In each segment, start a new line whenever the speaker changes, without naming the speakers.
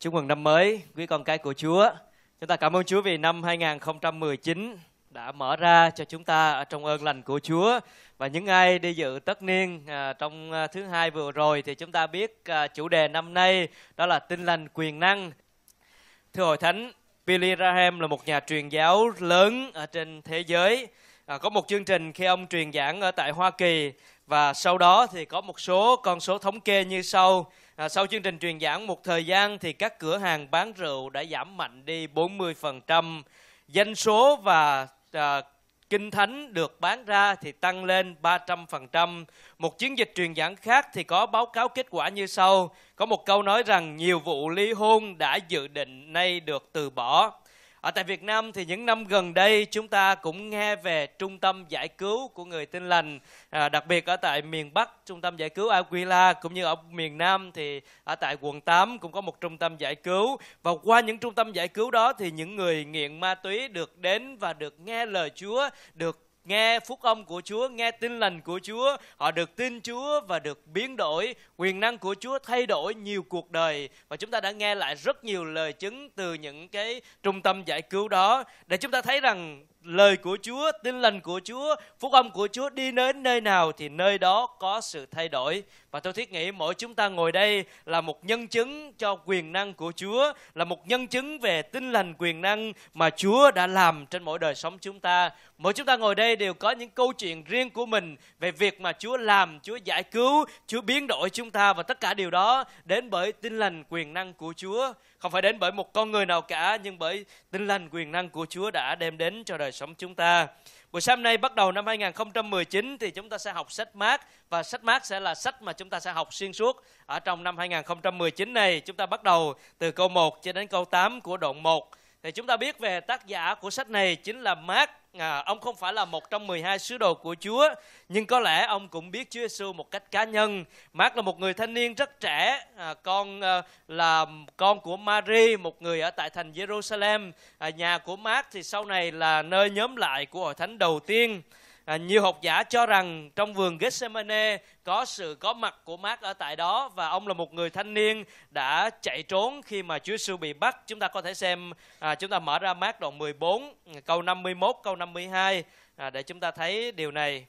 Chúc mừng năm mới quý con cái của Chúa. Chúng ta cảm ơn Chúa vì năm 2019 đã mở ra cho chúng ta ở trong ơn lành của Chúa và những ai đi dự tất niên à, trong à, thứ hai vừa rồi thì chúng ta biết à, chủ đề năm nay đó là tin lành quyền năng. Thưa hội thánh, Billy Graham là một nhà truyền giáo lớn ở trên thế giới. À, có một chương trình khi ông truyền giảng ở tại Hoa Kỳ và sau đó thì có một số con số thống kê như sau. À, sau chương trình truyền giảng một thời gian thì các cửa hàng bán rượu đã giảm mạnh đi 40%. Doanh số và à, kinh thánh được bán ra thì tăng lên 300%. Một chiến dịch truyền giảng khác thì có báo cáo kết quả như sau. Có một câu nói rằng nhiều vụ ly hôn đã dự định nay được từ bỏ. Ở tại Việt Nam thì những năm gần đây chúng ta cũng nghe về trung tâm giải cứu của người tin lành, à, đặc biệt ở tại miền Bắc trung tâm giải cứu Aquila cũng như ở miền Nam thì ở tại quận 8 cũng có một trung tâm giải cứu. Và qua những trung tâm giải cứu đó thì những người nghiện ma túy được đến và được nghe lời Chúa, được nghe phúc âm của Chúa, nghe tin lành của Chúa, họ được tin Chúa và được biến đổi, quyền năng của Chúa thay đổi nhiều cuộc đời. Và chúng ta đã nghe lại rất nhiều lời chứng từ những cái trung tâm giải cứu đó để chúng ta thấy rằng lời của Chúa, tin lành của Chúa, phúc âm của Chúa đi đến nơi nào thì nơi đó có sự thay đổi. Và tôi thiết nghĩ mỗi chúng ta ngồi đây là một nhân chứng cho quyền năng của Chúa, là một nhân chứng về tin lành quyền năng mà Chúa đã làm trên mỗi đời sống chúng ta. Mỗi chúng ta ngồi đây đều có những câu chuyện riêng của mình về việc mà Chúa làm, Chúa giải cứu, Chúa biến đổi chúng ta và tất cả điều đó đến bởi tin lành quyền năng của Chúa không phải đến bởi một con người nào cả, nhưng bởi tinh lành, quyền năng của Chúa đã đem đến cho đời sống chúng ta. Buổi sáng nay bắt đầu năm 2019 thì chúng ta sẽ học sách mát, và sách mát sẽ là sách mà chúng ta sẽ học xuyên suốt ở trong năm 2019 này. Chúng ta bắt đầu từ câu 1 cho đến câu 8 của đoạn 1. Thì chúng ta biết về tác giả của sách này chính là Mark à, ông không phải là một trong 12 sứ đồ của Chúa, nhưng có lẽ ông cũng biết Chúa Giêsu một cách cá nhân. Mark là một người thanh niên rất trẻ, à, con à, là con của Mary, một người ở tại thành Jerusalem. À, nhà của Mark thì sau này là nơi nhóm lại của hội thánh đầu tiên. À, nhiều học giả cho rằng trong vườn Gethsemane có sự có mặt của Mark ở tại đó và ông là một người thanh niên đã chạy trốn khi mà Chúa Giêsu bị bắt. Chúng ta có thể xem à, chúng ta mở ra Mark đoạn 14 câu 51 câu 52 à, để chúng ta thấy điều này.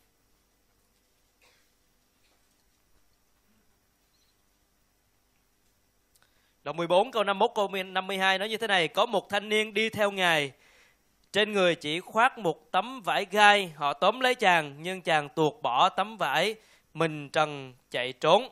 Đoạn 14 câu 51 câu 52 nói như thế này, có một thanh niên đi theo Ngài trên người chỉ khoác một tấm vải gai, họ tóm lấy chàng nhưng chàng tuột bỏ tấm vải, mình trần chạy trốn.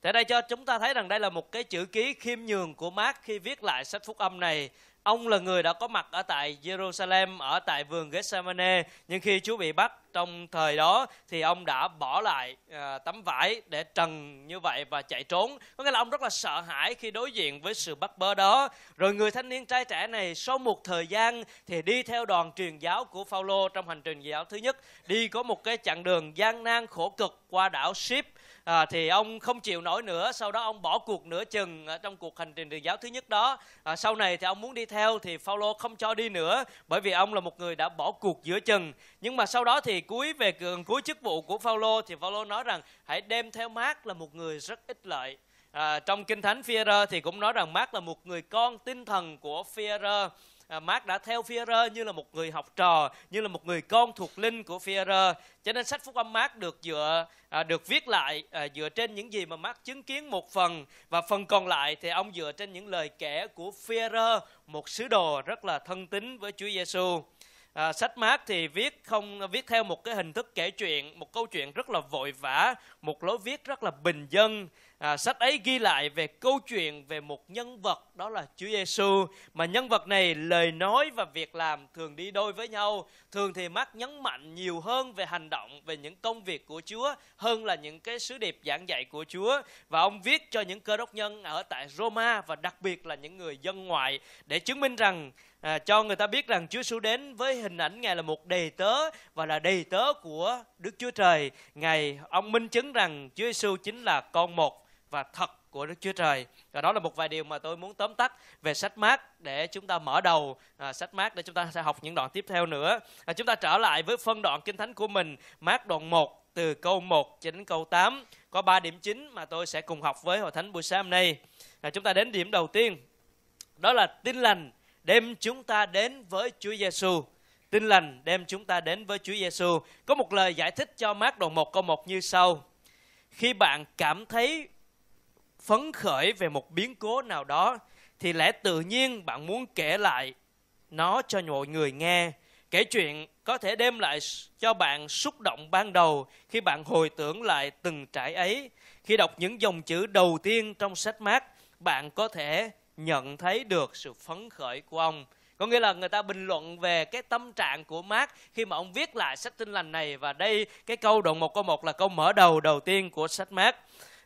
Tại đây cho chúng ta thấy rằng đây là một cái chữ ký khiêm nhường của Mark khi viết lại sách phúc âm này. Ông là người đã có mặt ở tại Jerusalem, ở tại vườn Gethsemane. Nhưng khi Chúa bị bắt trong thời đó thì ông đã bỏ lại à, tấm vải để trần như vậy và chạy trốn. Có nghĩa là ông rất là sợ hãi khi đối diện với sự bắt bớ đó. Rồi người thanh niên trai trẻ này sau một thời gian thì đi theo đoàn truyền giáo của Phaolô trong hành trình giáo thứ nhất. Đi có một cái chặng đường gian nan khổ cực qua đảo Ship à, thì ông không chịu nổi nữa sau đó ông bỏ cuộc nửa chừng trong cuộc hành trình truyền giáo thứ nhất đó. À, sau này thì ông muốn đi theo thì Phaolô không cho đi nữa bởi vì ông là một người đã bỏ cuộc giữa chừng. Nhưng mà sau đó thì cuối về gần cuối chức vụ của Phaolô thì Phaolô nói rằng hãy đem theo mát là một người rất ích lợi. À, trong kinh thánh Phi-e-rơ thì cũng nói rằng mát là một người con tinh thần của Phi-e-rơ à, Mark đã theo Führer như là một người học trò, như là một người con thuộc linh của Führer. Cho nên sách Phúc âm Mark được dựa à, được viết lại à, dựa trên những gì mà Mark chứng kiến một phần và phần còn lại thì ông dựa trên những lời kể của Führer, một sứ đồ rất là thân tín với Chúa Giêsu. À, sách Mark thì viết không viết theo một cái hình thức kể chuyện, một câu chuyện rất là vội vã, một lối viết rất là bình dân à, sách ấy ghi lại về câu chuyện về một nhân vật đó là Chúa Giêsu mà nhân vật này lời nói và việc làm thường đi đôi với nhau. Thường thì Mark nhấn mạnh nhiều hơn về hành động về những công việc của Chúa hơn là những cái sứ điệp giảng dạy của Chúa. Và ông viết cho những cơ đốc nhân ở tại Roma và đặc biệt là những người dân ngoại để chứng minh rằng à, cho người ta biết rằng Chúa Giêsu đến với hình ảnh ngài là một đầy tớ và là đầy tớ của Đức Chúa Trời. Ngài ông minh chứng rằng Chúa Giêsu chính là con một và thật của Đức Chúa Trời. Và đó là một vài điều mà tôi muốn tóm tắt về sách mát để chúng ta mở đầu à, sách mát để chúng ta sẽ học những đoạn tiếp theo nữa. À, chúng ta trở lại với phân đoạn kinh thánh của mình, mát đoạn 1 từ câu 1 cho đến câu 8. Có 3 điểm chính mà tôi sẽ cùng học với Hội Thánh buổi sáng hôm nay. À, chúng ta đến điểm đầu tiên. đó là tin lành đem chúng ta đến với Chúa Giêsu. Tin lành đem chúng ta đến với Chúa Giêsu. Có một lời giải thích cho mát đoạn 1 câu 1 như sau. Khi bạn cảm thấy phấn khởi về một biến cố nào đó thì lẽ tự nhiên bạn muốn kể lại nó cho mọi người nghe. Kể chuyện có thể đem lại cho bạn xúc động ban đầu khi bạn hồi tưởng lại từng trải ấy. Khi đọc những dòng chữ đầu tiên trong sách mát, bạn có thể nhận thấy được sự phấn khởi của ông. Có nghĩa là người ta bình luận về cái tâm trạng của Mark khi mà ông viết lại sách tinh lành này và đây cái câu đoạn một câu một là câu mở đầu đầu tiên của sách Mark.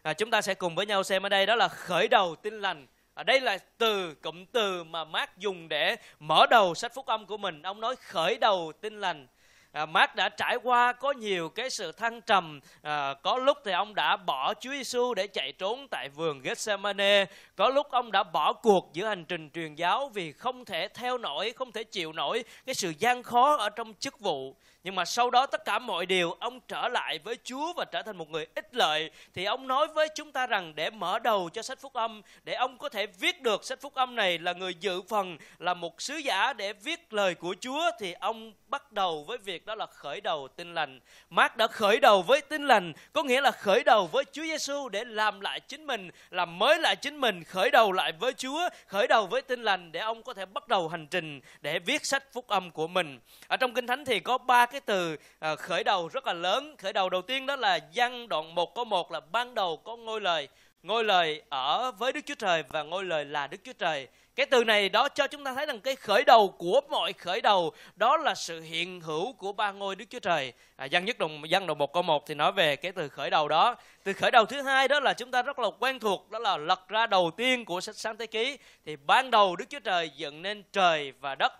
À, chúng ta sẽ cùng với nhau xem ở đây đó là khởi đầu tin lành. ở đây là từ cụm từ mà Mark dùng để mở đầu sách phúc âm của mình. Ông nói khởi đầu tin lành à, Mark đã trải qua có nhiều cái sự thăng trầm à, có lúc thì ông đã bỏ Chúa Giêsu để chạy trốn tại vườn Gethsemane có lúc ông đã bỏ cuộc giữa hành trình truyền giáo vì không thể theo nổi không thể chịu nổi cái sự gian khó ở trong chức vụ nhưng mà sau đó tất cả mọi điều, ông trở lại với Chúa và trở thành một người ích lợi. Thì ông nói với chúng ta rằng để mở đầu cho sách phúc âm, để ông có thể viết được sách phúc âm này là người dự phần, là một sứ giả để viết lời của Chúa, thì ông bắt đầu với việc đó là khởi đầu tin lành. Mark đã khởi đầu với tin lành có nghĩa là khởi đầu với Chúa Giêsu để làm lại chính mình, làm mới lại chính mình, khởi đầu lại với Chúa, khởi đầu với tin lành để ông có thể bắt đầu hành trình để viết sách phúc âm của mình. Ở trong Kinh Thánh thì có ba cái từ à, khởi đầu rất là lớn khởi đầu đầu tiên đó là văn đoạn một có một là ban đầu có ngôi lời ngôi lời ở với Đức Chúa Trời và ngôi lời là Đức Chúa Trời. Cái từ này đó cho chúng ta thấy rằng cái khởi đầu của mọi khởi đầu đó là sự hiện hữu của ba ngôi Đức Chúa Trời. À, văn nhất đồng văn đồng một câu một thì nói về cái từ khởi đầu đó. Từ khởi đầu thứ hai đó là chúng ta rất là quen thuộc đó là lật ra đầu tiên của sách Sáng Thế Ký thì ban đầu Đức Chúa Trời dựng nên trời và đất.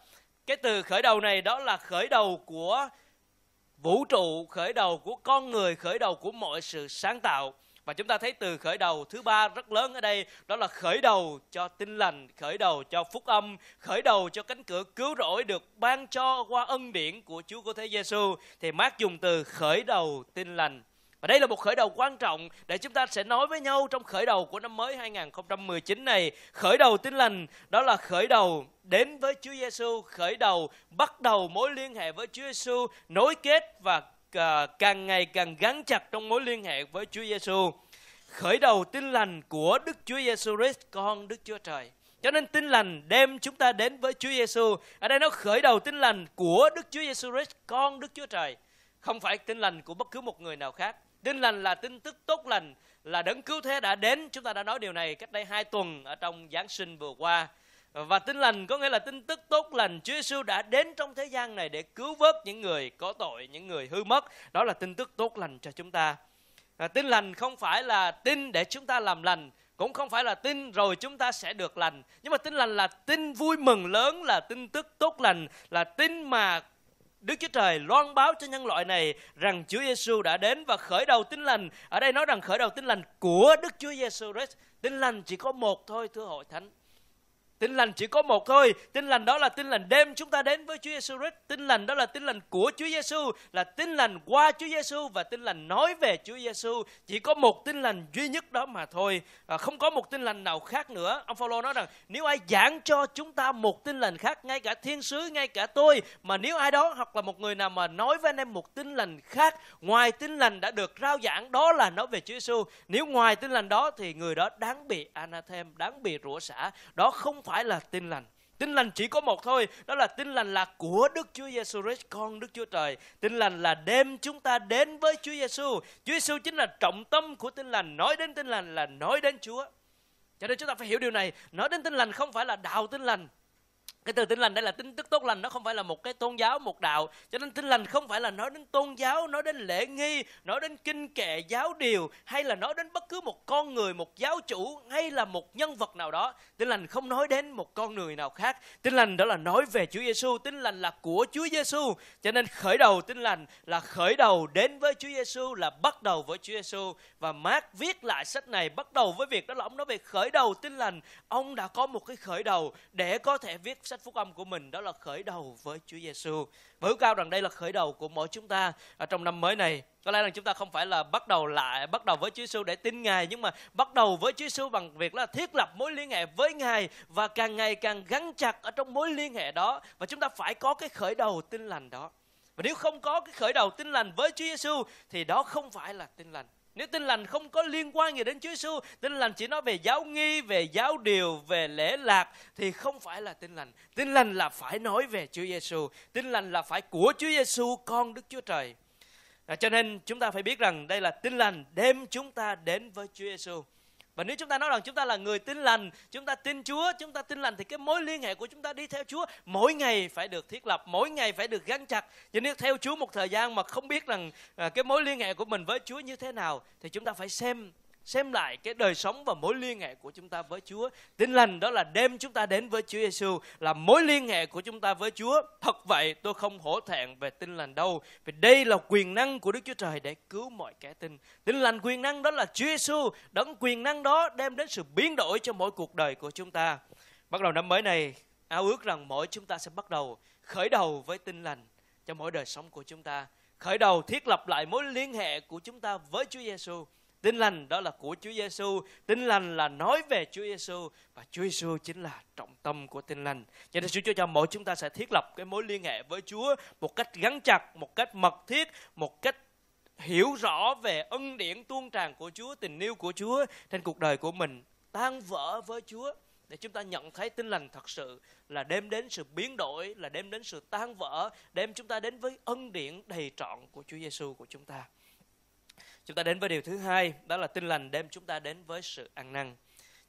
Cái từ khởi đầu này đó là khởi đầu của vũ trụ khởi đầu của con người khởi đầu của mọi sự sáng tạo và chúng ta thấy từ khởi đầu thứ ba rất lớn ở đây đó là khởi đầu cho tinh lành khởi đầu cho phúc âm khởi đầu cho cánh cửa cứu rỗi được ban cho qua ân điển của Chúa của Thế Giêsu thì Mark dùng từ khởi đầu tinh lành và đây là một khởi đầu quan trọng để chúng ta sẽ nói với nhau trong khởi đầu của năm mới 2019 này. Khởi đầu tin lành đó là khởi đầu đến với Chúa Giêsu, khởi đầu bắt đầu mối liên hệ với Chúa Giêsu, nối kết và Ờ, càng ngày càng gắn chặt trong mối liên hệ với Chúa Giêsu. Khởi đầu tin lành của Đức Chúa Giêsu Christ, con Đức Chúa Trời. Cho nên tin lành đem chúng ta đến với Chúa Giêsu. Ở đây nó khởi đầu tin lành của Đức Chúa Giêsu Christ, con Đức Chúa Trời. Không phải tin lành của bất cứ một người nào khác. Tin lành là tin tức tốt lành, là đấng cứu thế đã đến. Chúng ta đã nói điều này cách đây hai tuần ở trong Giáng sinh vừa qua. Và tin lành có nghĩa là tin tức tốt lành Chúa Giêsu đã đến trong thế gian này để cứu vớt những người có tội, những người hư mất. Đó là tin tức tốt lành cho chúng ta. À, tin lành không phải là tin để chúng ta làm lành, cũng không phải là tin rồi chúng ta sẽ được lành. Nhưng mà tin lành là tin vui mừng lớn, là tin tức tốt lành, là tin mà Đức Chúa Trời loan báo cho nhân loại này rằng Chúa Giêsu đã đến và khởi đầu tin lành. Ở đây nói rằng khởi đầu tin lành của Đức Chúa Giêsu Christ. Tin lành chỉ có một thôi thưa hội thánh. Tin lành chỉ có một thôi, tin lành đó là tin lành đem chúng ta đến với Chúa Giêsu Christ. Tin lành đó là tin lành của Chúa Giêsu, là tin lành qua Chúa Giêsu và tin lành nói về Chúa Giêsu. Chỉ có một tin lành duy nhất đó mà thôi, à, không có một tin lành nào khác nữa. Ông Phaolô nói rằng nếu ai giảng cho chúng ta một tin lành khác, ngay cả thiên sứ, ngay cả tôi, mà nếu ai đó hoặc là một người nào mà nói với anh em một tin lành khác ngoài tin lành đã được rao giảng đó là nói về Chúa Giêsu. Nếu ngoài tin lành đó thì người đó đáng bị anathem, đáng bị rủa xả. Đó không phải phải là tin lành. Tin lành chỉ có một thôi, đó là tin lành là của Đức Chúa Giêsu Christ, con Đức Chúa Trời. Tin lành là đem chúng ta đến với Chúa Giêsu. Chúa Giêsu chính là trọng tâm của tin lành. Nói đến tin lành là nói đến Chúa. Cho nên chúng ta phải hiểu điều này. Nói đến tin lành không phải là đạo tin lành cái từ tin lành đây là tin tức tốt lành, nó không phải là một cái tôn giáo, một đạo. Cho nên tin lành không phải là nói đến tôn giáo, nói đến lễ nghi, nói đến kinh kệ, giáo điều, hay là nói đến bất cứ một con người, một giáo chủ, hay là một nhân vật nào đó. Tin lành không nói đến một con người nào khác. Tin lành đó là nói về Chúa Giêsu tin lành là của Chúa Giêsu cho nên khởi đầu tin lành là khởi đầu đến với Chúa Giêsu là bắt đầu với Chúa Giêsu và Mark viết lại sách này bắt đầu với việc đó là ông nói về khởi đầu. Tin lành, ông đã có một cái khởi đầu để có thể viết sách phúc âm của mình đó là khởi đầu với Chúa Giêsu. Và hữu cao rằng đây là khởi đầu của mỗi chúng ta ở trong năm mới này. Có lẽ rằng chúng ta không phải là bắt đầu lại, bắt đầu với Chúa Giêsu để tin Ngài, nhưng mà bắt đầu với Chúa Giêsu bằng việc là thiết lập mối liên hệ với Ngài và càng ngày càng gắn chặt ở trong mối liên hệ đó và chúng ta phải có cái khởi đầu tin lành đó. Và nếu không có cái khởi đầu tin lành với Chúa Giêsu thì đó không phải là tin lành. Nếu tin lành không có liên quan gì đến Chúa Giêsu, tin lành chỉ nói về giáo nghi, về giáo điều, về lễ lạc thì không phải là tin lành. Tin lành là phải nói về Chúa Giêsu, tin lành là phải của Chúa Giêsu con Đức Chúa Trời. À, cho nên chúng ta phải biết rằng đây là tin lành đem chúng ta đến với Chúa Giêsu. Và nếu chúng ta nói rằng chúng ta là người tin lành, chúng ta tin Chúa, chúng ta tin lành thì cái mối liên hệ của chúng ta đi theo Chúa mỗi ngày phải được thiết lập, mỗi ngày phải được gắn chặt. Chứ nếu theo Chúa một thời gian mà không biết rằng à, cái mối liên hệ của mình với Chúa như thế nào thì chúng ta phải xem xem lại cái đời sống và mối liên hệ của chúng ta với Chúa. Tin lành đó là đem chúng ta đến với Chúa Giêsu là mối liên hệ của chúng ta với Chúa. Thật vậy, tôi không hổ thẹn về tin lành đâu, vì đây là quyền năng của Đức Chúa Trời để cứu mọi kẻ tin. Tin lành quyền năng đó là Chúa Giêsu, đấng quyền năng đó đem đến sự biến đổi cho mỗi cuộc đời của chúng ta. Bắt đầu năm mới này, ao ước rằng mỗi chúng ta sẽ bắt đầu khởi đầu với tin lành cho mỗi đời sống của chúng ta. Khởi đầu thiết lập lại mối liên hệ của chúng ta với Chúa Giêsu Tin lành đó là của Chúa Giêsu, tin lành là nói về Chúa Giêsu và Chúa Giêsu chính là trọng tâm của tin lành. Cho nên Chúa cho mỗi chúng ta sẽ thiết lập cái mối liên hệ với Chúa một cách gắn chặt, một cách mật thiết, một cách hiểu rõ về ân điển tuôn tràn của Chúa, tình yêu của Chúa trên cuộc đời của mình, tan vỡ với Chúa để chúng ta nhận thấy tin lành thật sự là đem đến sự biến đổi, là đem đến sự tan vỡ, đem chúng ta đến với ân điển đầy trọn của Chúa Giêsu của chúng ta. Chúng ta đến với điều thứ hai, đó là tin lành đem chúng ta đến với sự ăn năn.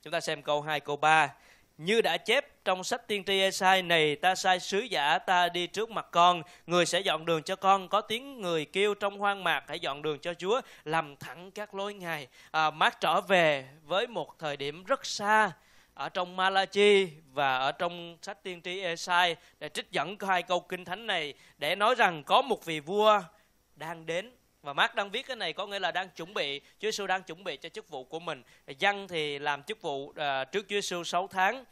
Chúng ta xem câu 2, câu 3. Như đã chép trong sách tiên tri Esai này, ta sai sứ giả ta đi trước mặt con, người sẽ dọn đường cho con, có tiếng người kêu trong hoang mạc, hãy dọn đường cho Chúa, làm thẳng các lối ngài. À, Mát trở về với một thời điểm rất xa, ở trong Malachi và ở trong sách tiên tri Esai để trích dẫn hai câu kinh thánh này để nói rằng có một vị vua đang đến và Mark đang viết cái này có nghĩa là đang chuẩn bị Chúa Giêsu đang chuẩn bị cho chức vụ của mình. Dân thì làm chức vụ uh, trước Chúa Giêsu 6 tháng.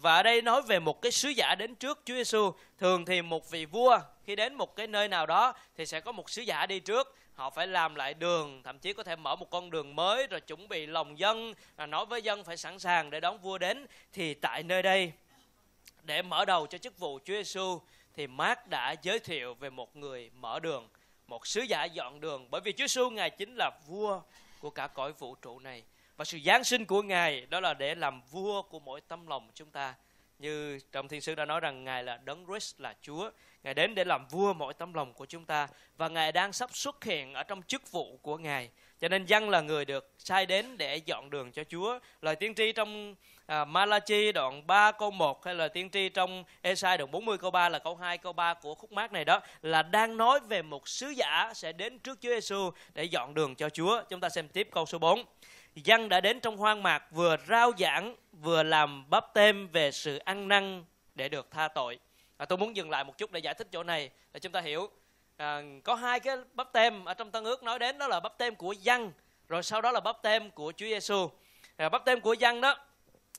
Và ở đây nói về một cái sứ giả đến trước Chúa Giêsu. Thường thì một vị vua khi đến một cái nơi nào đó thì sẽ có một sứ giả đi trước. Họ phải làm lại đường, thậm chí có thể mở một con đường mới rồi chuẩn bị lòng dân, là nói với dân phải sẵn sàng để đón vua đến. Thì tại nơi đây để mở đầu cho chức vụ Chúa Giêsu thì Mark đã giới thiệu về một người mở đường một sứ giả dọn đường, bởi vì Chúa Giêsu ngài chính là vua của cả cõi vũ trụ này. Và sự giáng sinh của ngài, đó là để làm vua của mỗi tâm lòng chúng ta. Như trong thiên sứ đã nói rằng, ngài là đấng Christ, là Chúa. Ngài đến để làm vua mỗi tâm lòng của chúng ta, và ngài đang sắp xuất hiện ở trong chức vụ của ngài. Cho nên dân là người được sai đến để dọn đường cho Chúa. Lời tiên tri trong à, Malachi đoạn 3 câu 1 hay là tiên tri trong Esai đoạn 40 câu 3 là câu 2 câu 3 của khúc mát này đó là đang nói về một sứ giả sẽ đến trước Chúa Giêsu để dọn đường cho Chúa. Chúng ta xem tiếp câu số 4. Dân đã đến trong hoang mạc vừa rao giảng vừa làm bắp tem về sự ăn năn để được tha tội. À, tôi muốn dừng lại một chút để giải thích chỗ này để chúng ta hiểu. À, có hai cái bắp tem ở trong Tân ước nói đến đó là bắp tem của dân rồi sau đó là bắp tem của Chúa Giêsu. À, bắp tem của dân đó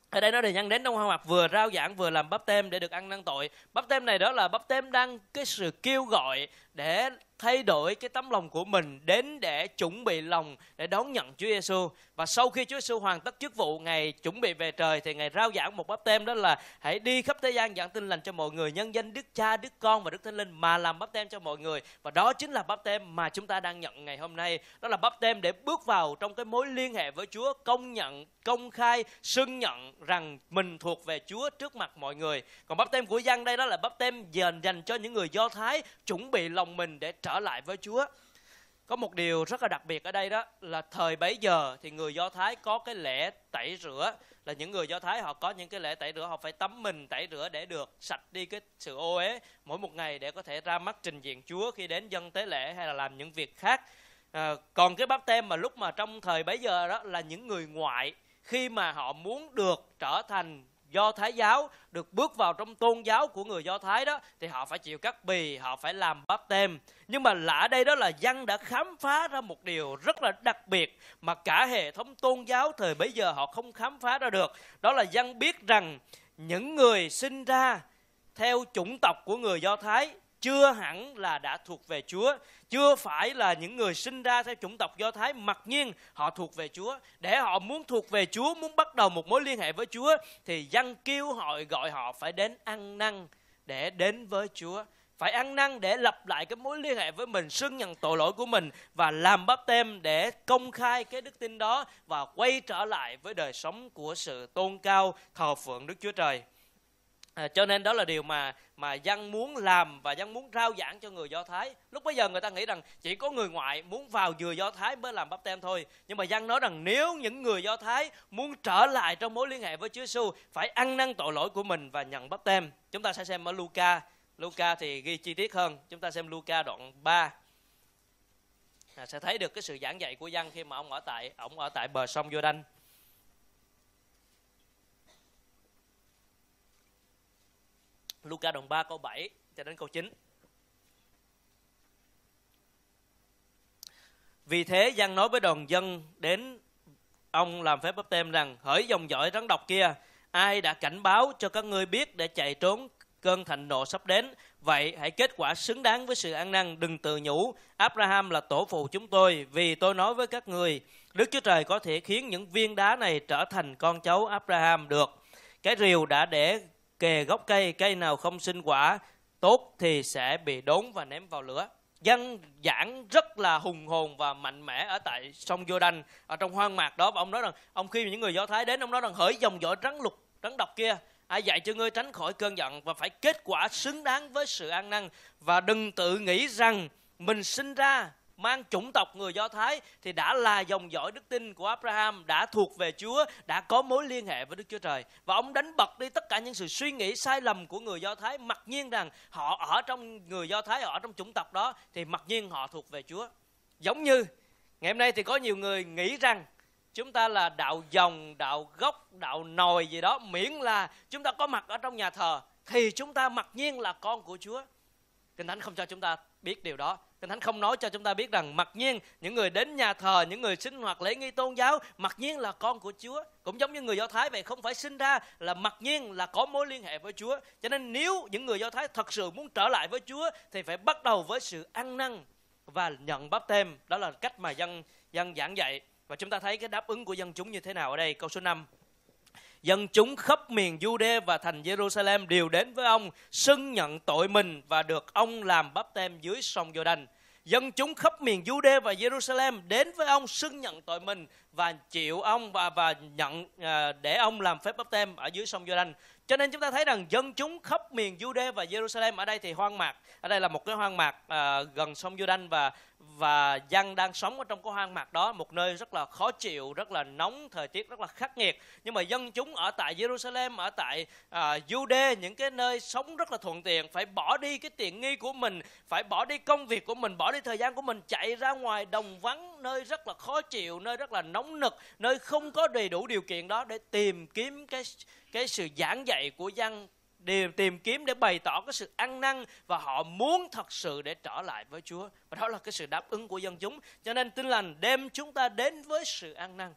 ở đây nó đề nhân đến trong hoa mặt vừa rao giảng vừa làm bắp tem để được ăn năn tội. Bắp tem này đó là bắp tem đang cái sự kêu gọi để thay đổi cái tấm lòng của mình đến để chuẩn bị lòng để đón nhận Chúa Giêsu và sau khi Chúa Giêsu hoàn tất chức vụ ngày chuẩn bị về trời thì ngày rao giảng một bắp tem đó là hãy đi khắp thế gian giảng tin lành cho mọi người nhân danh Đức Cha, Đức Con và Đức Thánh Linh mà làm bắp tem cho mọi người. Và đó chính là bắp tem mà chúng ta đang nhận ngày hôm nay. Đó là bắp tem để bước vào trong cái mối liên hệ với Chúa công nhận công khai xưng nhận rằng mình thuộc về Chúa trước mặt mọi người. Còn bắp tem của dân đây đó là bắp tem dành dành cho những người Do Thái chuẩn bị lòng mình để trở lại với Chúa. Có một điều rất là đặc biệt ở đây đó là thời bấy giờ thì người Do Thái có cái lễ tẩy rửa là những người Do Thái họ có những cái lễ tẩy rửa họ phải tắm mình tẩy rửa để được sạch đi cái sự ô uế mỗi một ngày để có thể ra mắt trình diện Chúa khi đến dân tế lễ hay là làm những việc khác. À, còn cái bắp tem mà lúc mà trong thời bấy giờ đó là những người ngoại khi mà họ muốn được trở thành do thái giáo được bước vào trong tôn giáo của người do thái đó, thì họ phải chịu cắt bì, họ phải làm bắp tem nhưng mà lạ đây đó là dân đã khám phá ra một điều rất là đặc biệt mà cả hệ thống tôn giáo thời bấy giờ họ không khám phá ra được. Đó là dân biết rằng những người sinh ra theo chủng tộc của người Do Thái chưa hẳn là đã thuộc về Chúa, chưa phải là những người sinh ra theo chủng tộc Do Thái mặc nhiên họ thuộc về Chúa. Để họ muốn thuộc về Chúa, muốn bắt đầu một mối liên hệ với Chúa thì dân kêu hội gọi họ phải đến ăn năn để đến với Chúa phải ăn năn để lập lại cái mối liên hệ với mình xưng nhận tội lỗi của mình và làm bắp tem để công khai cái đức tin đó và quay trở lại với đời sống của sự tôn cao thờ phượng Đức Chúa Trời. À, cho nên đó là điều mà mà dân muốn làm và dân muốn rao giảng cho người Do Thái. Lúc bây giờ người ta nghĩ rằng chỉ có người ngoại muốn vào vừa Do Thái mới làm bắp tem thôi. Nhưng mà dân nói rằng nếu những người Do Thái muốn trở lại trong mối liên hệ với Chúa Giêsu phải ăn năn tội lỗi của mình và nhận bắp tem. Chúng ta sẽ xem ở Luca Luca thì ghi chi tiết hơn. Chúng ta xem Luca đoạn 3. À, sẽ thấy được cái sự giảng dạy của dân khi mà ông ở tại ông ở tại bờ sông Giô-đanh. Luca đoạn 3 câu 7 cho đến câu 9. Vì thế dân nói với đoàn dân đến ông làm phép bắp tem rằng hỡi dòng dõi rắn độc kia ai đã cảnh báo cho các ngươi biết để chạy trốn cơn thịnh nộ sắp đến. Vậy hãy kết quả xứng đáng với sự ăn năn, đừng tự nhủ. Abraham là tổ phụ chúng tôi, vì tôi nói với các người, Đức Chúa Trời có thể khiến những viên đá này trở thành con cháu Abraham được. Cái rìu đã để kề gốc cây, cây nào không sinh quả tốt thì sẽ bị đốn và ném vào lửa. Dân giảng rất là hùng hồn và mạnh mẽ ở tại sông Jordan ở trong hoang mạc đó và ông nói rằng ông khi những người Do Thái đến ông nói rằng hỡi dòng dõi rắn lục rắn độc kia ai dạy cho ngươi tránh khỏi cơn giận và phải kết quả xứng đáng với sự an năng và đừng tự nghĩ rằng mình sinh ra mang chủng tộc người Do Thái thì đã là dòng dõi đức tin của Abraham, đã thuộc về Chúa, đã có mối liên hệ với Đức Chúa Trời. Và ông đánh bật đi tất cả những sự suy nghĩ sai lầm của người Do Thái, mặc nhiên rằng họ ở trong người Do Thái, ở trong chủng tộc đó thì mặc nhiên họ thuộc về Chúa. Giống như ngày hôm nay thì có nhiều người nghĩ rằng chúng ta là đạo dòng đạo gốc đạo nòi gì đó miễn là chúng ta có mặt ở trong nhà thờ thì chúng ta mặc nhiên là con của chúa kinh thánh không cho chúng ta biết điều đó kinh thánh không nói cho chúng ta biết rằng mặc nhiên những người đến nhà thờ, những người sinh hoạt lễ nghi tôn giáo, mặc nhiên là con của chúa. Cũng giống như người do thái vậy, không phải sinh ra là mặc nhiên là có mối liên hệ với chúa. Cho nên nếu những người do thái thật sự muốn trở lại với chúa, thì phải bắt đầu với sự ăn năn và nhận bắp tem đó là cách mà dân dân giảng dạy. Và chúng ta thấy cái đáp ứng của dân chúng như thế nào ở đây? Câu số 5 dân chúng khắp miền Jude và thành Jerusalem đều đến với ông, xưng nhận tội mình và được ông làm bắp tem dưới sông Giô-đanh dân chúng khắp miền Jude và Jerusalem đến với ông xưng nhận tội mình và chịu ông và và nhận à, để ông làm phép bắp tem ở dưới sông Giô-đanh cho nên chúng ta thấy rằng dân chúng khắp miền Jude và Jerusalem ở đây thì hoang mạc. Ở đây là một cái hoang mạc à, gần sông Giô-đanh và và dân đang sống ở trong cái hoang mạc đó một nơi rất là khó chịu rất là nóng thời tiết rất là khắc nghiệt. Nhưng mà dân chúng ở tại Jerusalem ở tại à, Jude những cái nơi sống rất là thuận tiện phải bỏ đi cái tiện nghi của mình phải bỏ đi công việc của mình bỏ đi thời gian của mình chạy ra ngoài đồng vắng nơi rất là khó chịu nơi rất là nóng nực, nơi không có đầy đủ điều kiện đó để tìm kiếm cái cái sự giảng dạy của dân đều tìm kiếm để bày tỏ cái sự ăn năn và họ muốn thật sự để trở lại với Chúa. Và đó là cái sự đáp ứng của dân chúng. Cho nên tin lành đem chúng ta đến với sự ăn năn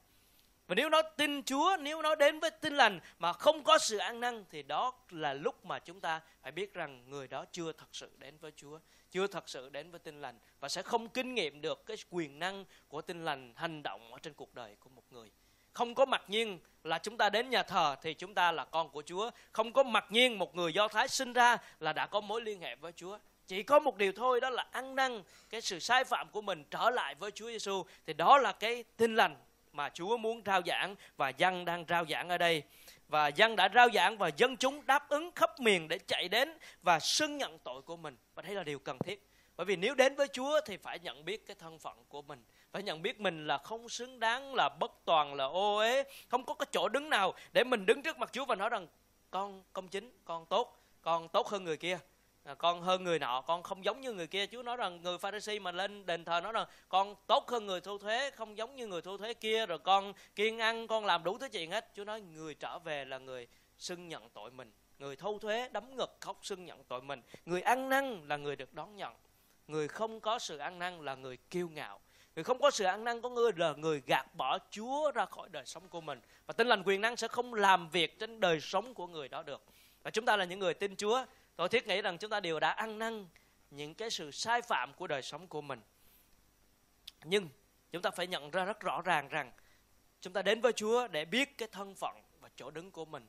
và nếu nó tin Chúa, nếu nó đến với tin lành mà không có sự ăn năn, thì đó là lúc mà chúng ta phải biết rằng người đó chưa thật sự đến với Chúa, chưa thật sự đến với tin lành và sẽ không kinh nghiệm được cái quyền năng của tin lành hành động ở trên cuộc đời của một người không có mặc nhiên là chúng ta đến nhà thờ thì chúng ta là con của Chúa. Không có mặc nhiên một người Do Thái sinh ra là đã có mối liên hệ với Chúa. Chỉ có một điều thôi, đó là ăn năn cái sự sai phạm của mình trở lại với Chúa Giêsu thì đó là cái tin lành mà Chúa muốn rao giảng và dân đang rao giảng ở đây. Và dân đã rao giảng và dân chúng đáp ứng khắp miền để chạy đến và xưng nhận tội của mình. Và đây là điều cần thiết. Bởi vì nếu đến với Chúa thì phải nhận biết cái thân phận của mình phải nhận biết mình là không xứng đáng, là bất toàn, là ô uế không có cái chỗ đứng nào để mình đứng trước mặt Chúa và nói rằng, con, công chính, con tốt con tốt hơn người kia à, con hơn người nọ con không giống như người kia. Chúa nói rằng người Pharisee mà lên đền thờ nói rằng con tốt hơn người thu thuế không giống như người thu thuế kia. Rồi con kiên ăn con làm đủ thứ chuyện hết. Chúa nói người trở về là người xưng nhận tội mình. Người thu thuế đấm ngực khóc xưng nhận tội mình. Người ăn năn là người được đón nhận. Người không có sự ăn năn là người kiêu ngạo. Người không có sự ăn năn có người là người gạt bỏ Chúa ra khỏi đời sống của mình. Và tinh lành quyền năng sẽ không làm việc trên đời sống của người đó được. và chúng ta là những người tin Chúa tôi thiết nghĩ rằng chúng ta đều đã ăn năn những cái sự sai phạm của đời sống của mình. Nhưng chúng ta phải nhận ra rất rõ ràng rằng chúng ta đến với Chúa để biết cái thân phận và chỗ đứng của mình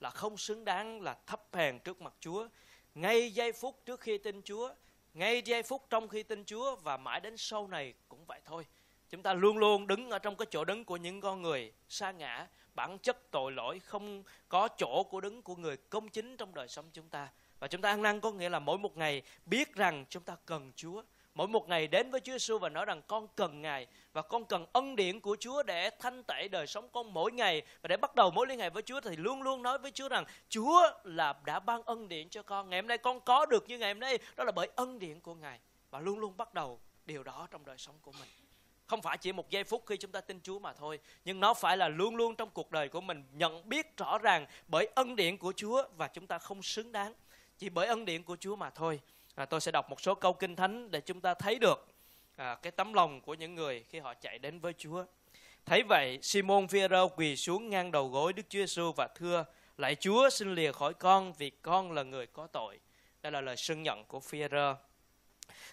là không xứng đáng, là thấp hèn trước mặt Chúa. Ngay giây phút trước khi tin Chúa, ngay giây phút trong khi tin Chúa và mãi đến sau này cũng vậy thôi. Chúng ta luôn luôn đứng ở trong cái chỗ đứng của những con người sa ngã, bản chất tội lỗi, không có chỗ của đứng của người công chính trong đời sống chúng ta và chúng ta ăn năn có nghĩa là mỗi một ngày biết rằng chúng ta cần Chúa mỗi một ngày đến với Chúa Giêsu và nói rằng con cần Ngài và con cần ân điển của Chúa để thanh tẩy đời sống con mỗi ngày và để bắt đầu mối liên hệ với Chúa thì luôn luôn nói với Chúa rằng Chúa là đã ban ân điển cho con. Ngày hôm nay con có được như ngày hôm nay đó là bởi ân điển của Ngài và luôn luôn bắt đầu điều đó trong đời sống của mình. Không phải chỉ một giây phút khi chúng ta tin Chúa mà thôi, nhưng nó phải là luôn luôn trong cuộc đời của mình nhận biết rõ ràng bởi ân điển của Chúa và chúng ta không xứng đáng chỉ bởi ân điển của Chúa mà thôi à, tôi sẽ đọc một số câu kinh thánh để chúng ta thấy được à, cái tấm lòng của những người khi họ chạy đến với Chúa. Thấy vậy, Simon Phêrô quỳ xuống ngang đầu gối Đức Chúa Giêsu và thưa: Lạy Chúa, xin lìa khỏi con vì con là người có tội. Đây là lời xưng nhận của Phêrô.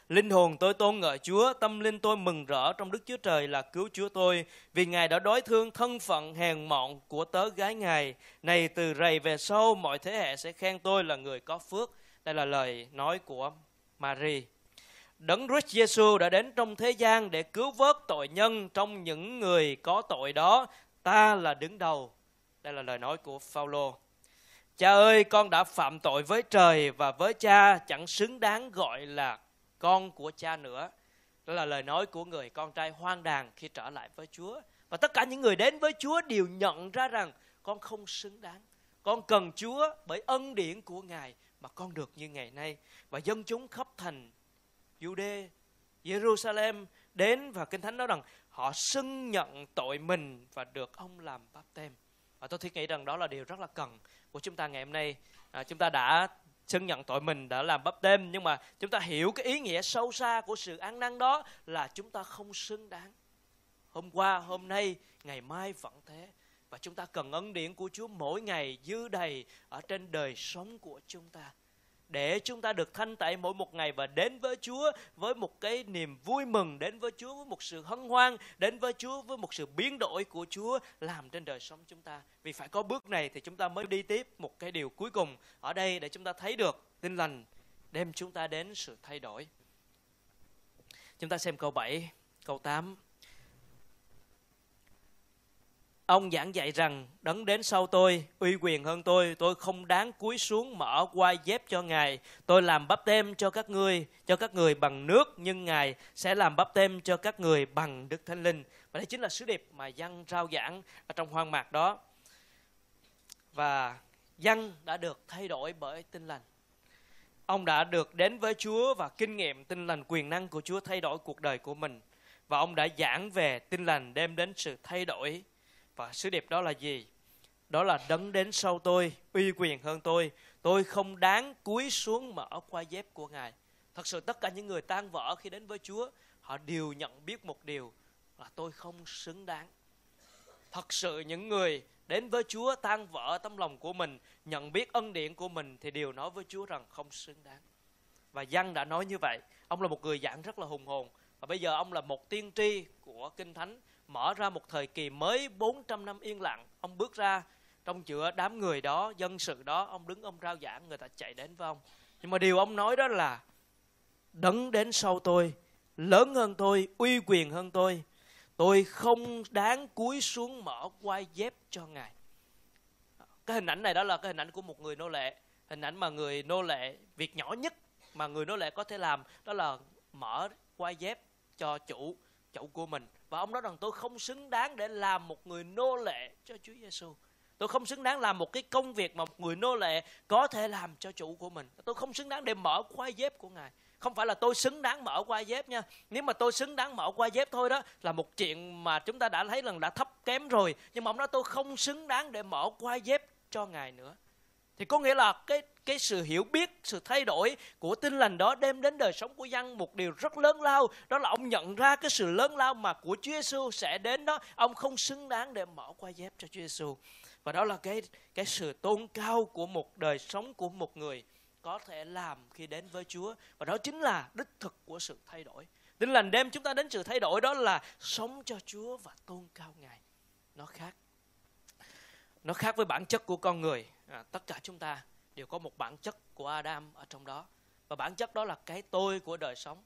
Linh hồn tôi tôn ngợi Chúa, tâm linh tôi mừng rỡ trong Đức Chúa Trời là cứu Chúa tôi, vì Ngài đã đối thương thân phận hèn mọn của tớ gái Ngài. Này từ rầy về sau, mọi thế hệ sẽ khen tôi là người có phước. Đây là lời nói của Mary. Đấng Christ Jesus đã đến trong thế gian để cứu vớt tội nhân trong những người có tội đó. Ta là đứng đầu. Đây là lời nói của Phaolô. Cha ơi, con đã phạm tội với trời và với cha chẳng xứng đáng gọi là con của cha nữa. Đó là lời nói của người con trai hoang đàn khi trở lại với Chúa. Và tất cả những người đến với Chúa đều nhận ra rằng con không xứng đáng. Con cần Chúa bởi ân điển của Ngài mà con được như ngày nay. Và dân chúng khắp thành Jude, Jerusalem đến và Kinh Thánh nói rằng họ xưng nhận tội mình và được ông làm báp tem. Và tôi thiết nghĩ rằng đó là điều rất là cần của chúng ta ngày hôm nay. À, chúng ta đã xưng nhận tội mình đã làm bắp đêm. Nhưng mà chúng ta hiểu cái ý nghĩa sâu xa của sự ăn năn đó là chúng ta không xứng đáng. Hôm qua, hôm nay, ngày mai vẫn thế. Và chúng ta cần ân điển của Chúa mỗi ngày dư đầy ở trên đời sống của chúng ta để chúng ta được thanh tẩy mỗi một ngày và đến với Chúa với một cái niềm vui mừng, đến với Chúa với một sự hân hoan, đến với Chúa với một sự biến đổi của Chúa làm trên đời sống chúng ta. Vì phải có bước này thì chúng ta mới đi tiếp một cái điều cuối cùng ở đây để chúng ta thấy được tin lành đem chúng ta đến sự thay đổi. Chúng ta xem câu 7, câu 8. Ông giảng dạy rằng đấng đến sau tôi, uy quyền hơn tôi, tôi không đáng cúi xuống mở quai dép cho Ngài. Tôi làm bắp tem cho các ngươi, cho các người bằng nước, nhưng Ngài sẽ làm bắp tem cho các người bằng Đức Thánh Linh. Và đây chính là sứ điệp mà dân rao giảng ở trong hoang mạc đó. Và dân đã được thay đổi bởi tin lành. Ông đã được đến với Chúa và kinh nghiệm tin lành quyền năng của Chúa thay đổi cuộc đời của mình. Và ông đã giảng về tin lành đem đến sự thay đổi và sứ điệp đó là gì? Đó là đấng đến sau tôi, uy quyền hơn tôi. Tôi không đáng cúi xuống mở qua dép của Ngài. Thật sự tất cả những người tan vỡ khi đến với Chúa, họ đều nhận biết một điều là tôi không xứng đáng. Thật sự những người đến với Chúa tan vỡ tấm lòng của mình, nhận biết ân điển của mình thì đều nói với Chúa rằng không xứng đáng. Và Giăng đã nói như vậy. Ông là một người giảng rất là hùng hồn. Và bây giờ ông là một tiên tri của Kinh Thánh mở ra một thời kỳ mới 400 năm yên lặng. Ông bước ra trong giữa đám người đó, dân sự đó, ông đứng ông rao giảng, người ta chạy đến với ông. Nhưng mà điều ông nói đó là đấng đến sau tôi, lớn hơn tôi, uy quyền hơn tôi. Tôi không đáng cúi xuống mở quai dép cho Ngài. Cái hình ảnh này đó là cái hình ảnh của một người nô lệ. Hình ảnh mà người nô lệ, việc nhỏ nhất mà người nô lệ có thể làm đó là mở quai dép cho chủ chủ của mình và ông nói rằng, tôi không xứng đáng để làm một người nô lệ cho Chúa Giêsu. Tôi không xứng đáng làm một cái công việc mà một người nô lệ có thể làm cho chủ của mình. Tôi không xứng đáng để mở quai dép của Ngài. Không phải là tôi xứng đáng mở quai dép nha. Nếu mà tôi xứng đáng mở quai dép thôi đó, là một chuyện mà chúng ta đã thấy lần đã thấp kém rồi. Nhưng mà ông nói, tôi không xứng đáng để mở quai dép cho Ngài nữa. Thì có nghĩa là cái cái sự hiểu biết, sự thay đổi của tin lành đó đem đến đời sống của dân một điều rất lớn lao. Đó là ông nhận ra cái sự lớn lao mà của Chúa Giêsu sẽ đến đó. Ông không xứng đáng để mở qua dép cho Chúa Giêsu. và đó là cái cái sự tôn cao của một đời sống của một người có thể làm khi đến với Chúa và đó chính là đích thực của sự thay đổi. Tin lành đem chúng ta đến sự thay đổi đó là sống cho Chúa và tôn cao Ngài. Nó khác. Nó khác với bản chất của con người. À, tất cả chúng ta đều có một bản chất của Adam ở trong đó. Và bản chất đó là cái tôi của đời sống.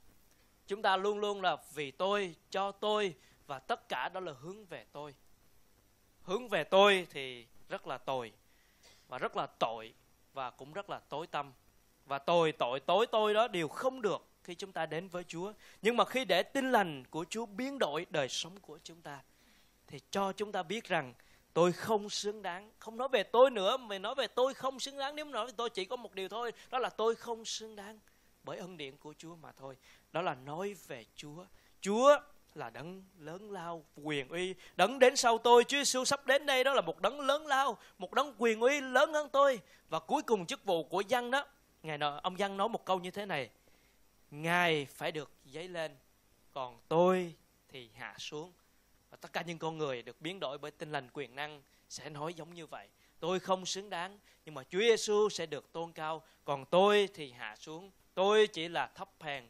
Chúng ta luôn luôn là vì tôi, cho tôi và tất cả đó là hướng về tôi. Hướng về tôi thì rất là tồi và rất là tội và cũng rất là tối tâm. Và tôi, tội, tối tôi đó đều không được khi chúng ta đến với Chúa. Nhưng mà khi để tin lành của Chúa biến đổi đời sống của chúng ta thì cho chúng ta biết rằng tôi không xứng đáng. Không nói về tôi nữa mà nói về tôi không xứng đáng. Nếu nói về tôi chỉ có một điều thôi đó là tôi không xứng đáng bởi ân điển của Chúa mà thôi. Đó là nói về Chúa. Chúa là đấng lớn lao quyền uy đấng đến sau tôi. Chúa Giêsu sắp đến đây đó là một đấng lớn lao một đấng quyền uy lớn hơn tôi. Và cuối cùng chức vụ của dân đó ngài nói, ông dân nói một câu như thế này ngài phải được dấy lên còn tôi thì hạ xuống và tất cả những con người được biến đổi bởi tinh lành quyền năng sẽ nói giống như vậy. Tôi không xứng đáng, nhưng mà Chúa Giêsu sẽ được tôn cao. Còn tôi thì hạ xuống. Tôi chỉ là thấp hèn.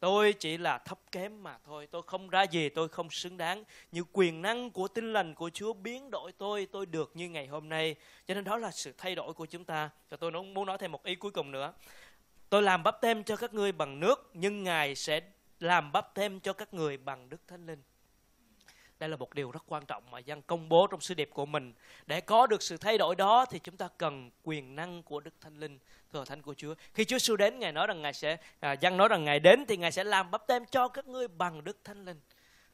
Tôi chỉ là thấp kém mà thôi. Tôi không ra gì, tôi không xứng đáng. Như quyền năng của tinh lành của Chúa biến đổi tôi tôi được như ngày hôm nay. Cho nên đó là sự thay đổi của chúng ta. Và tôi muốn nói thêm một ý cuối cùng nữa. Tôi làm bắp tem cho các ngươi bằng nước, nhưng ngài sẽ làm bắp tem cho các người bằng đức thánh linh đây là một điều rất quan trọng mà dân công bố trong sứ điệp của mình để có được sự thay đổi đó thì chúng ta cần quyền năng của đức thánh linh thừa thánh của chúa khi chúa Sư đến ngài nói rằng ngài sẽ à, dân nói rằng ngài đến thì ngài sẽ làm bắp tem cho các ngươi bằng đức thánh linh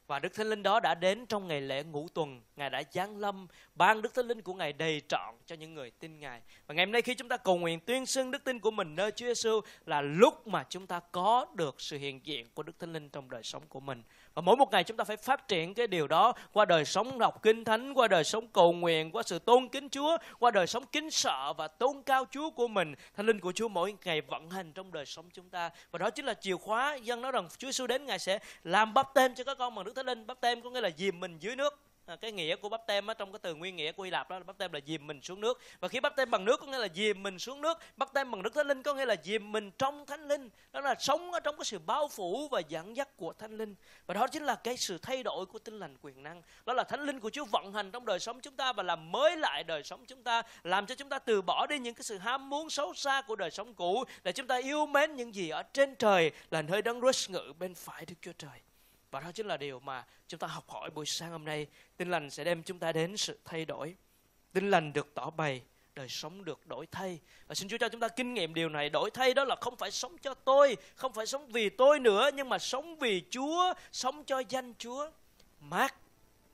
và Đức Thánh Linh đó đã đến trong ngày lễ ngũ tuần, Ngài đã giáng lâm, ban Đức Thánh Linh của Ngài đầy trọn cho những người tin Ngài. Và ngày hôm nay khi chúng ta cầu nguyện tuyên xưng đức tin của mình nơi Chúa Giêsu là lúc mà chúng ta có được sự hiện diện của Đức Thánh Linh trong đời sống của mình. Và mỗi một ngày chúng ta phải phát triển cái điều đó qua đời sống đọc kinh thánh, qua đời sống cầu nguyện, qua sự tôn kính Chúa, qua đời sống kính sợ và tôn cao Chúa của mình. Thánh linh của Chúa mỗi ngày vận hành trong đời sống chúng ta. Và đó chính là chìa khóa dân nói rằng Chúa Giêsu đến Ngài sẽ làm bắp tên cho các con bằng Đức Thánh Linh. Bắp tên có nghĩa là dìm mình dưới nước À, cái nghĩa của bắp tem ở trong cái từ nguyên nghĩa của Hy Lạp đó là bắp tem là dìm mình xuống nước. Và khi bắp tem bằng nước có nghĩa là dìm mình xuống nước bắp tem bằng nước Thánh Linh có nghĩa là dìm mình trong Thánh Linh. Đó là sống ở trong cái sự bao phủ và dẫn dắt của Thánh Linh. Và đó chính là cái sự thay đổi của tinh lành quyền năng. Đó là Thánh Linh của Chúa vận hành trong đời sống chúng ta và làm mới lại đời sống chúng ta, làm cho chúng ta từ bỏ đi những cái sự ham muốn xấu xa của đời sống cũ, để chúng ta yêu mến những gì ở trên trời là nơi đấng rước ngự bên phải Đức Chúa Trời và đó chính là điều mà chúng ta học hỏi buổi sáng hôm nay. Tin lành sẽ đem chúng ta đến sự thay đổi. Tin lành được tỏ bày, đời sống được đổi thay. Và xin Chúa cho chúng ta kinh nghiệm điều này. Đổi thay đó là không phải sống cho tôi, không phải sống vì tôi nữa, nhưng mà sống vì Chúa, sống cho danh Chúa. Mark,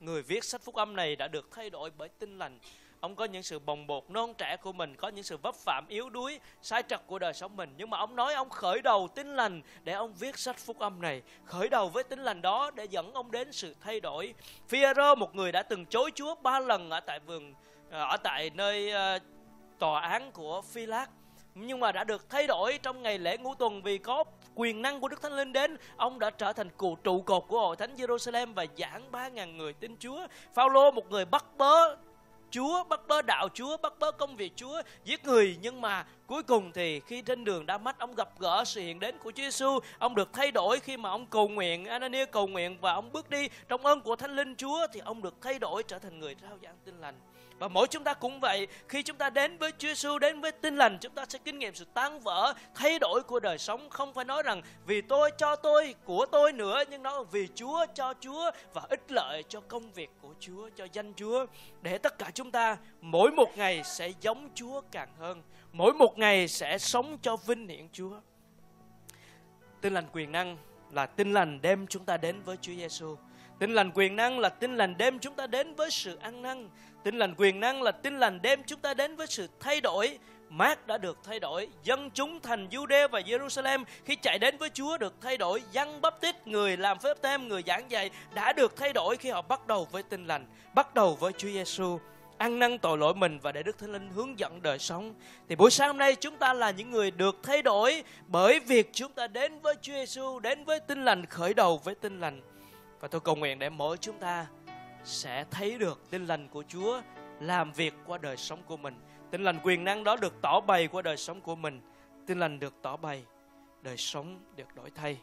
người viết sách phúc âm này đã được thay đổi bởi tin lành ông có những sự bồng bột non trẻ của mình có những sự vấp phạm yếu đuối sai trật của đời sống mình. Nhưng mà ông nói ông khởi đầu tin lành để ông viết sách phúc âm này. Khởi đầu với tin lành đó để dẫn ông đến sự thay đổi. Phi-e-rơ một người đã từng chối Chúa ba lần ở tại vườn ờ, ở tại nơi ờ, tòa án của Phi Lát nhưng mà đã được thay đổi trong ngày lễ ngũ tuần vì có quyền năng của Đức Thánh Linh đến, ông đã trở thành cụ trụ cột của hội thánh Jerusalem và giảng ba ngàn người tin Chúa. Phaolô một người bắt bớ Chúa, bắt bớ đạo Chúa, bắt bớ công việc Chúa, giết người nhưng mà cuối cùng thì khi trên đường đa mất ông gặp gỡ sự hiện đến của Chúa Giêsu, ông được thay đổi khi mà ông cầu nguyện, Anania cầu nguyện và ông bước đi trong ơn của Thánh Linh Chúa thì ông được thay đổi trở thành người rao giảng tin lành. Và mỗi chúng ta cũng vậy, khi chúng ta đến với Chúa Giêsu, đến với tin lành, chúng ta sẽ kinh nghiệm sự tan vỡ, thay đổi của đời sống. Không phải nói rằng vì tôi cho tôi, của tôi nữa, nhưng nó vì Chúa cho Chúa và ích lợi cho công việc của Chúa, cho danh Chúa. Để tất cả chúng ta mỗi một ngày sẽ giống Chúa càng hơn. Mỗi một ngày sẽ sống cho vinh hiển Chúa. Tin lành quyền năng là tin lành đem chúng ta đến với Chúa Giêsu. Tin lành quyền năng là tin lành đem chúng ta đến với sự ăn năn. Tin lành quyền năng là tin lành đem chúng ta đến với sự thay đổi. Mát đã được thay đổi, dân chúng thành Jude và Jerusalem khi chạy đến với Chúa được thay đổi, dân bắp tít, người làm phép tem người giảng dạy đã được thay đổi khi họ bắt đầu với tin lành, bắt đầu với Chúa Giêsu ăn năn tội lỗi mình và để Đức Thánh Linh hướng dẫn đời sống. Thì buổi sáng hôm nay chúng ta là những người được thay đổi bởi việc chúng ta đến với Chúa Giêsu, đến với tin lành, khởi đầu với tin lành. Và tôi cầu nguyện để mỗi chúng ta sẽ thấy được tin lành của Chúa làm việc qua đời sống của mình. Tin lành quyền năng đó được tỏ bày qua đời sống của mình. Tin lành được tỏ bày, đời sống được đổi thay.